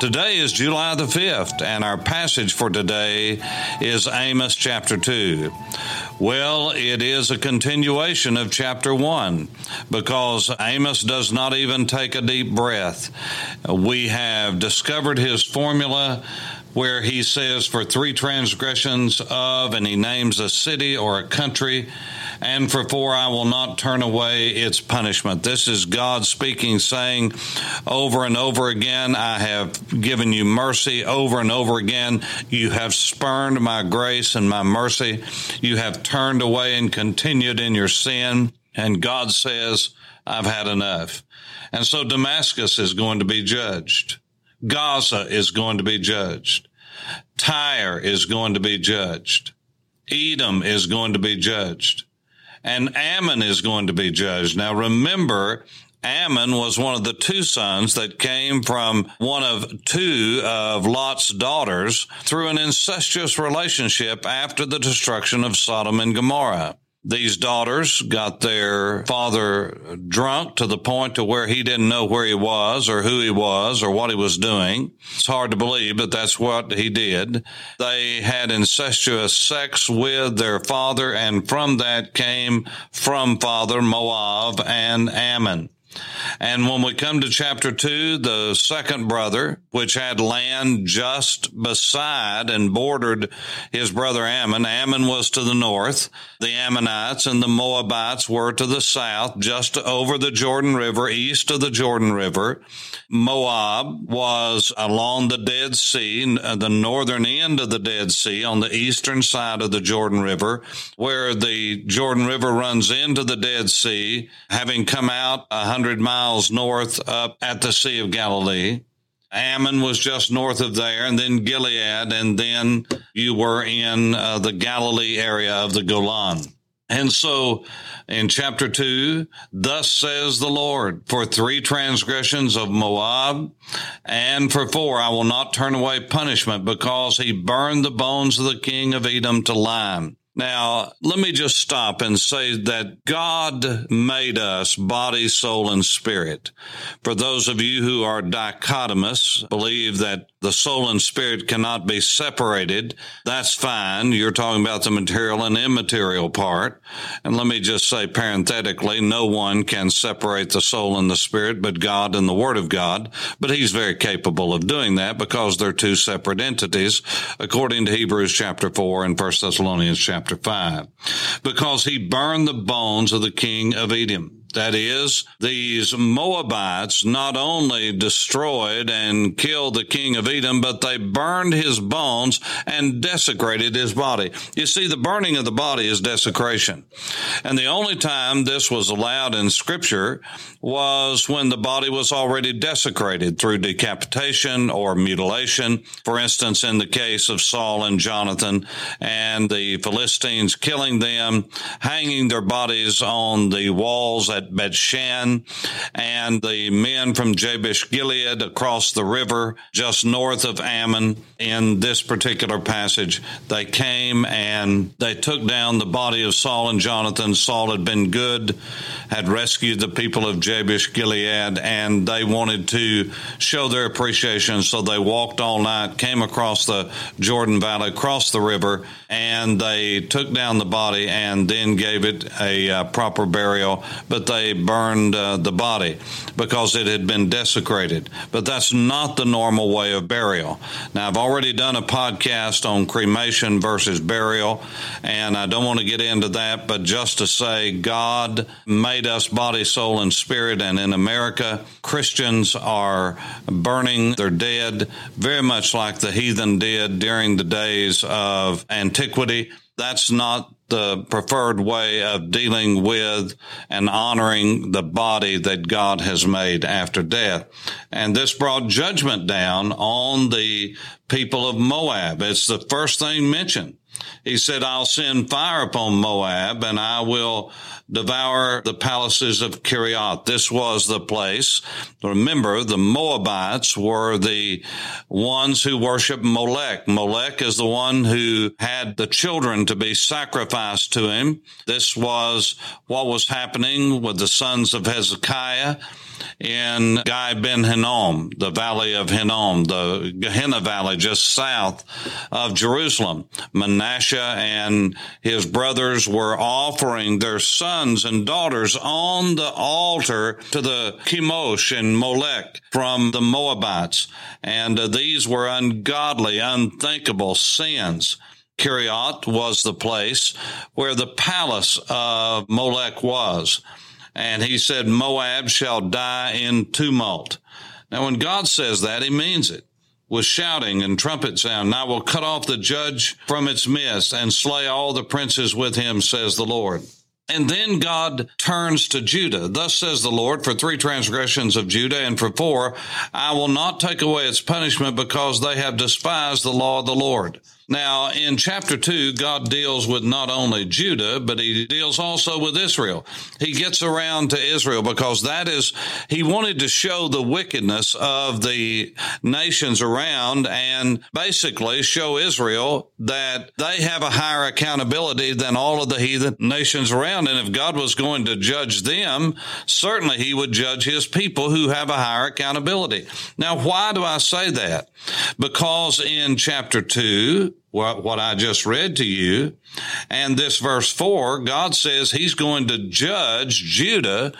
Today is July the 5th, and our passage for today is Amos chapter 2. Well, it is a continuation of chapter 1 because Amos does not even take a deep breath. We have discovered his formula where he says, For three transgressions of, and he names a city or a country, and for four I will not turn away its punishment. This is God speaking, saying over and over again, I have given you mercy over and over again. You have spurned my grace and my mercy. You have turned away and continued in your sin. And God says, I've had enough. And so Damascus is going to be judged. Gaza is going to be judged. Tyre is going to be judged. Edom is going to be judged. And Ammon is going to be judged. Now remember, Ammon was one of the two sons that came from one of two of Lot's daughters through an incestuous relationship after the destruction of Sodom and Gomorrah. These daughters got their father drunk to the point to where he didn't know where he was or who he was or what he was doing. It's hard to believe, but that's what he did. They had incestuous sex with their father, and from that came from father Moab and Ammon. And when we come to chapter two, the second brother, which had land just beside and bordered his brother Ammon, Ammon was to the north. The Ammonites and the Moabites were to the south, just over the Jordan River, east of the Jordan River. Moab was along the Dead Sea, uh, the northern end of the Dead Sea on the eastern side of the Jordan River, where the Jordan River runs into the Dead Sea, having come out a hundred miles north up at the Sea of Galilee. Ammon was just north of there, and then Gilead, and then you were in uh, the Galilee area of the Golan. And so in chapter two, thus says the Lord, for three transgressions of Moab and for four, I will not turn away punishment because he burned the bones of the king of Edom to lime. Now, let me just stop and say that God made us body, soul, and spirit. For those of you who are dichotomous, believe that the soul and spirit cannot be separated, that's fine. You're talking about the material and immaterial part. And let me just say parenthetically, no one can separate the soul and the spirit but God and the Word of God. But He's very capable of doing that because they're two separate entities, according to Hebrews chapter 4 and 1 Thessalonians chapter 5. Because He burned the bones of the king of Edom that is, these Moabites not only destroyed and killed the king of Edom, but they burned his bones and desecrated his body. You see, the burning of the body is desecration. And the only time this was allowed in scripture was when the body was already desecrated through decapitation or mutilation. For instance, in the case of Saul and Jonathan and the Philistines killing them, hanging their bodies on the walls at Bethshan and the men from Jabesh Gilead across the river just north of Ammon in this particular passage. They came and they took down the body of Saul and Jonathan. Saul had been good, had rescued the people of Jabesh Gilead, and they wanted to show their appreciation. So they walked all night, came across the Jordan Valley, crossed the river, and they took down the body and then gave it a uh, proper burial. But they burned uh, the body because it had been desecrated. But that's not the normal way of burial. Now, I've already done a podcast on cremation versus burial, and I don't want to get into that, but just to say, God made us body, soul, and spirit, and in America, Christians are burning their dead very much like the heathen did during the days of antiquity. That's not the preferred way of dealing with and honoring the body that God has made after death. And this brought judgment down on the people of Moab. It's the first thing mentioned. He said, I'll send fire upon Moab and I will devour the palaces of Kerioth. This was the place. Remember, the Moabites were the ones who worshiped Molech. Molech is the one who had the children to be sacrificed to him. This was what was happening with the sons of Hezekiah in Gai Ben Hinnom, the valley of Hinnom, the Gehenna Valley just south of Jerusalem. Manasseh and his brothers were offering their sons and daughters on the altar to the Chemosh and Molech from the Moabites. And uh, these were ungodly, unthinkable sins. Kerioth was the place where the palace of Molech was. And he said, Moab shall die in tumult. Now, when God says that, he means it with shouting and trumpet sound. And I will cut off the judge from its midst and slay all the princes with him, says the Lord. And then God turns to Judah. Thus says the Lord, for three transgressions of Judah and for four, I will not take away its punishment because they have despised the law of the Lord. Now, in chapter 2, God deals with not only Judah, but he deals also with Israel. He gets around to Israel because that is, he wanted to show the wickedness of the nations around and basically show Israel that they have a higher accountability than all of the heathen nations around. And if God was going to judge them, certainly he would judge his people who have a higher accountability. Now, why do I say that? Because in chapter 2, what, what I just read to you. And this verse four, God says he's going to judge Judah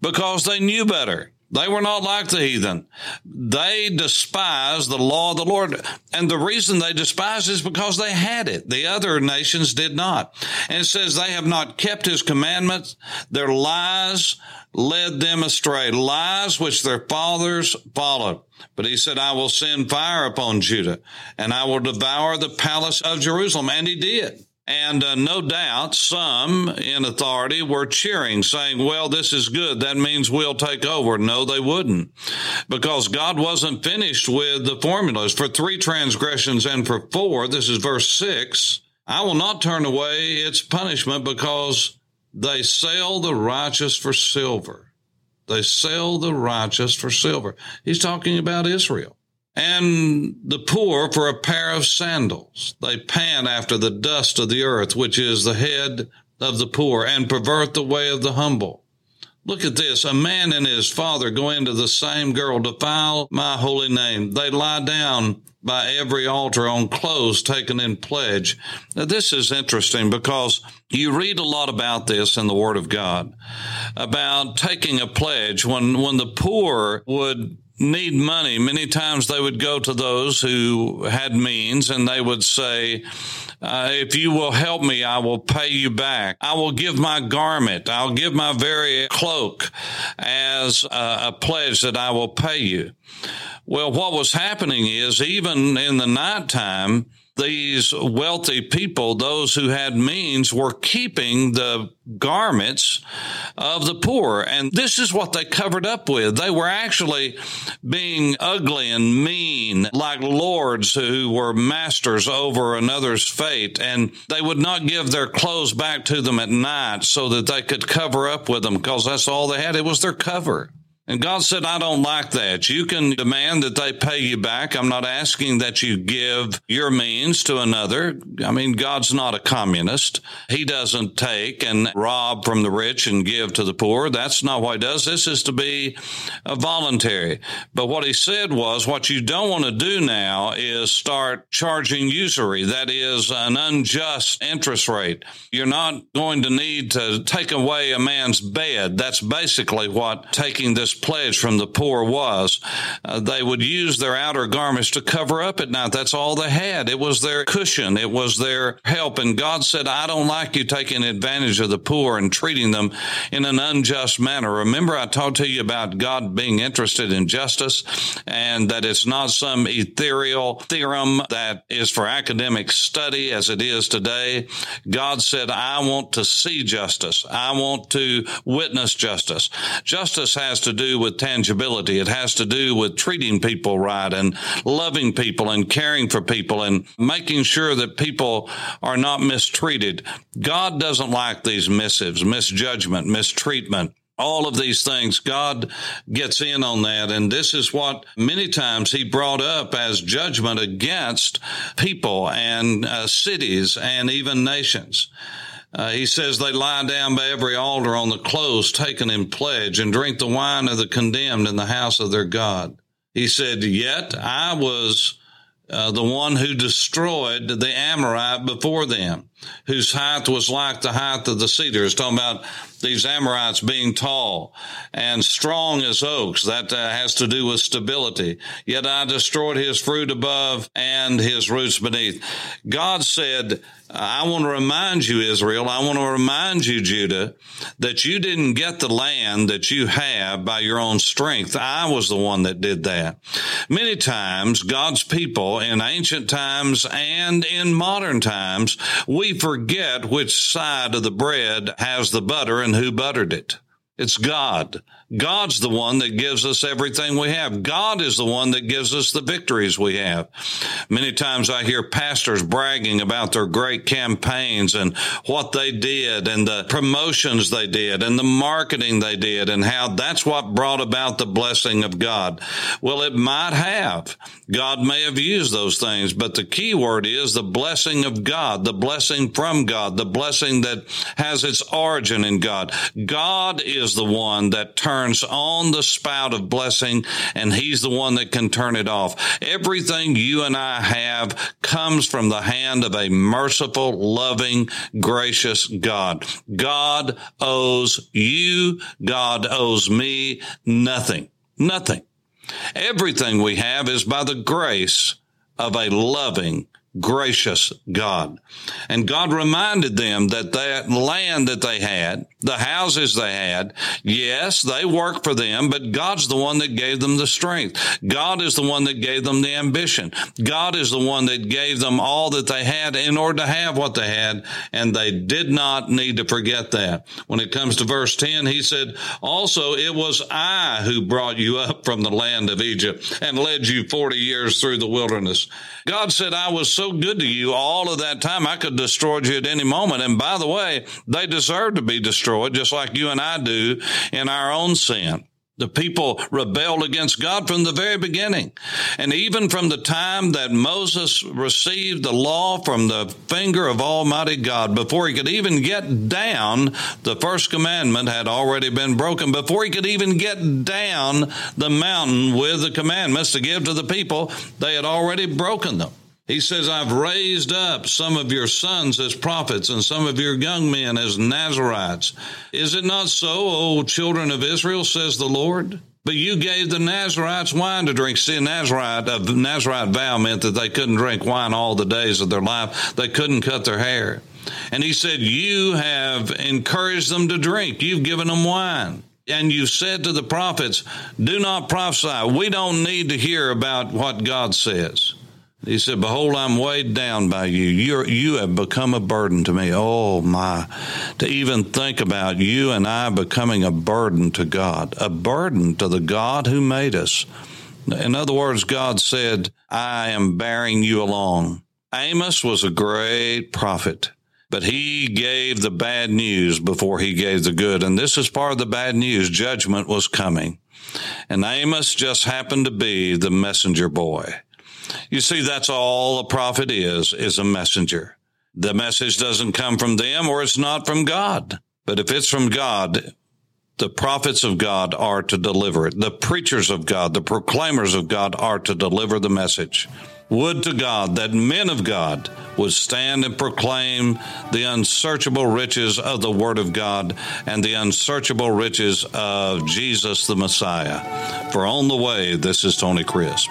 because they knew better. They were not like the heathen. They despised the law of the Lord. And the reason they despised is because they had it. The other nations did not. And it says they have not kept his commandments. Their lies led them astray. Lies which their fathers followed. But he said, I will send fire upon Judah and I will devour the palace of Jerusalem. And he did. And uh, no doubt some in authority were cheering, saying, well, this is good. That means we'll take over. No, they wouldn't because God wasn't finished with the formulas for three transgressions and for four. This is verse six. I will not turn away its punishment because they sell the righteous for silver they sell the righteous for silver. He's talking about Israel. And the poor for a pair of sandals. They pant after the dust of the earth, which is the head of the poor, and pervert the way of the humble. Look at this. A man and his father go into the same girl, defile my holy name. They lie down by every altar on clothes taken in pledge. Now, this is interesting because you read a lot about this in the Word of God about taking a pledge when, when the poor would need money. Many times they would go to those who had means and they would say, uh, if you will help me, I will pay you back. I will give my garment. I'll give my very cloak as a, a pledge that I will pay you. Well, what was happening is even in the nighttime, these wealthy people, those who had means, were keeping the garments of the poor. And this is what they covered up with. They were actually being ugly and mean, like lords who were masters over another's fate. And they would not give their clothes back to them at night so that they could cover up with them because that's all they had. It was their cover. And God said, I don't like that. You can demand that they pay you back. I'm not asking that you give your means to another. I mean, God's not a communist. He doesn't take and rob from the rich and give to the poor. That's not what he does. This is to be voluntary. But what he said was what you don't want to do now is start charging usury. That is an unjust interest rate. You're not going to need to take away a man's bed. That's basically what taking this pledge from the poor was. Uh, they would use their outer garments to cover up at night. That's all they had. It was their cushion. It was their help. And God said, I don't like you taking advantage of the poor and treating them in an unjust manner. Remember, I talked to you about God being interested in justice and that it's not some ethereal theorem that is for academic study as it is today. God said, I want to see justice. I want to witness justice. Justice has to do do with tangibility. It has to do with treating people right and loving people and caring for people and making sure that people are not mistreated. God doesn't like these missives, misjudgment, mistreatment all of these things. God gets in on that. And this is what many times he brought up as judgment against people and uh, cities and even nations. Uh, he says they lie down by every altar on the clothes taken in pledge and drink the wine of the condemned in the house of their God. He said, Yet I was uh, the one who destroyed the Amorite before them, whose height was like the height of the cedars. Talking about these Amorites being tall and strong as oaks. That uh, has to do with stability. Yet I destroyed his fruit above and his roots beneath. God said, I want to remind you, Israel, I want to remind you, Judah, that you didn't get the land that you have by your own strength. I was the one that did that. Many times, God's people in ancient times and in modern times, we forget which side of the bread has the butter and and who buttered it. It's God. God's the one that gives us everything we have. God is the one that gives us the victories we have. Many times I hear pastors bragging about their great campaigns and what they did and the promotions they did and the marketing they did and how that's what brought about the blessing of God. Well, it might have. God may have used those things, but the key word is the blessing of God, the blessing from God, the blessing that has its origin in God. God is the one that turns on the spout of blessing and he's the one that can turn it off. Everything you and I have comes from the hand of a merciful, loving, gracious God. God owes you, God owes me nothing. Nothing. Everything we have is by the grace of a loving, gracious God. And God reminded them that that land that they had, the houses they had, yes, they worked for them, but God's the one that gave them the strength. God is the one that gave them the ambition. God is the one that gave them all that they had in order to have what they had. And they did not need to forget that. When it comes to verse 10, he said, also it was I who brought you up from the land of Egypt and led you 40 years through the wilderness. God said, I was so good to you all of that time. I could destroy you at any moment. And by the way, they deserve to be destroyed just like you and I do in our own sin. The people rebelled against God from the very beginning. And even from the time that Moses received the law from the finger of Almighty God, before he could even get down, the first commandment had already been broken. Before he could even get down the mountain with the commandments to give to the people, they had already broken them. He says, I've raised up some of your sons as prophets and some of your young men as Nazarites. Is it not so, O children of Israel, says the Lord? But you gave the Nazarites wine to drink. See, a Nazarite, a Nazarite vow meant that they couldn't drink wine all the days of their life. They couldn't cut their hair. And he said, You have encouraged them to drink. You've given them wine. And you said to the prophets, Do not prophesy. We don't need to hear about what God says. He said, Behold, I'm weighed down by you. You're, you have become a burden to me. Oh, my. To even think about you and I becoming a burden to God, a burden to the God who made us. In other words, God said, I am bearing you along. Amos was a great prophet, but he gave the bad news before he gave the good. And this is part of the bad news. Judgment was coming. And Amos just happened to be the messenger boy. You see, that's all a prophet is, is a messenger. The message doesn't come from them or it's not from God. But if it's from God, the prophets of God are to deliver it. The preachers of God, the proclaimers of God are to deliver the message. Would to God that men of God would stand and proclaim the unsearchable riches of the Word of God and the unsearchable riches of Jesus the Messiah. For on the way, this is Tony Crisp.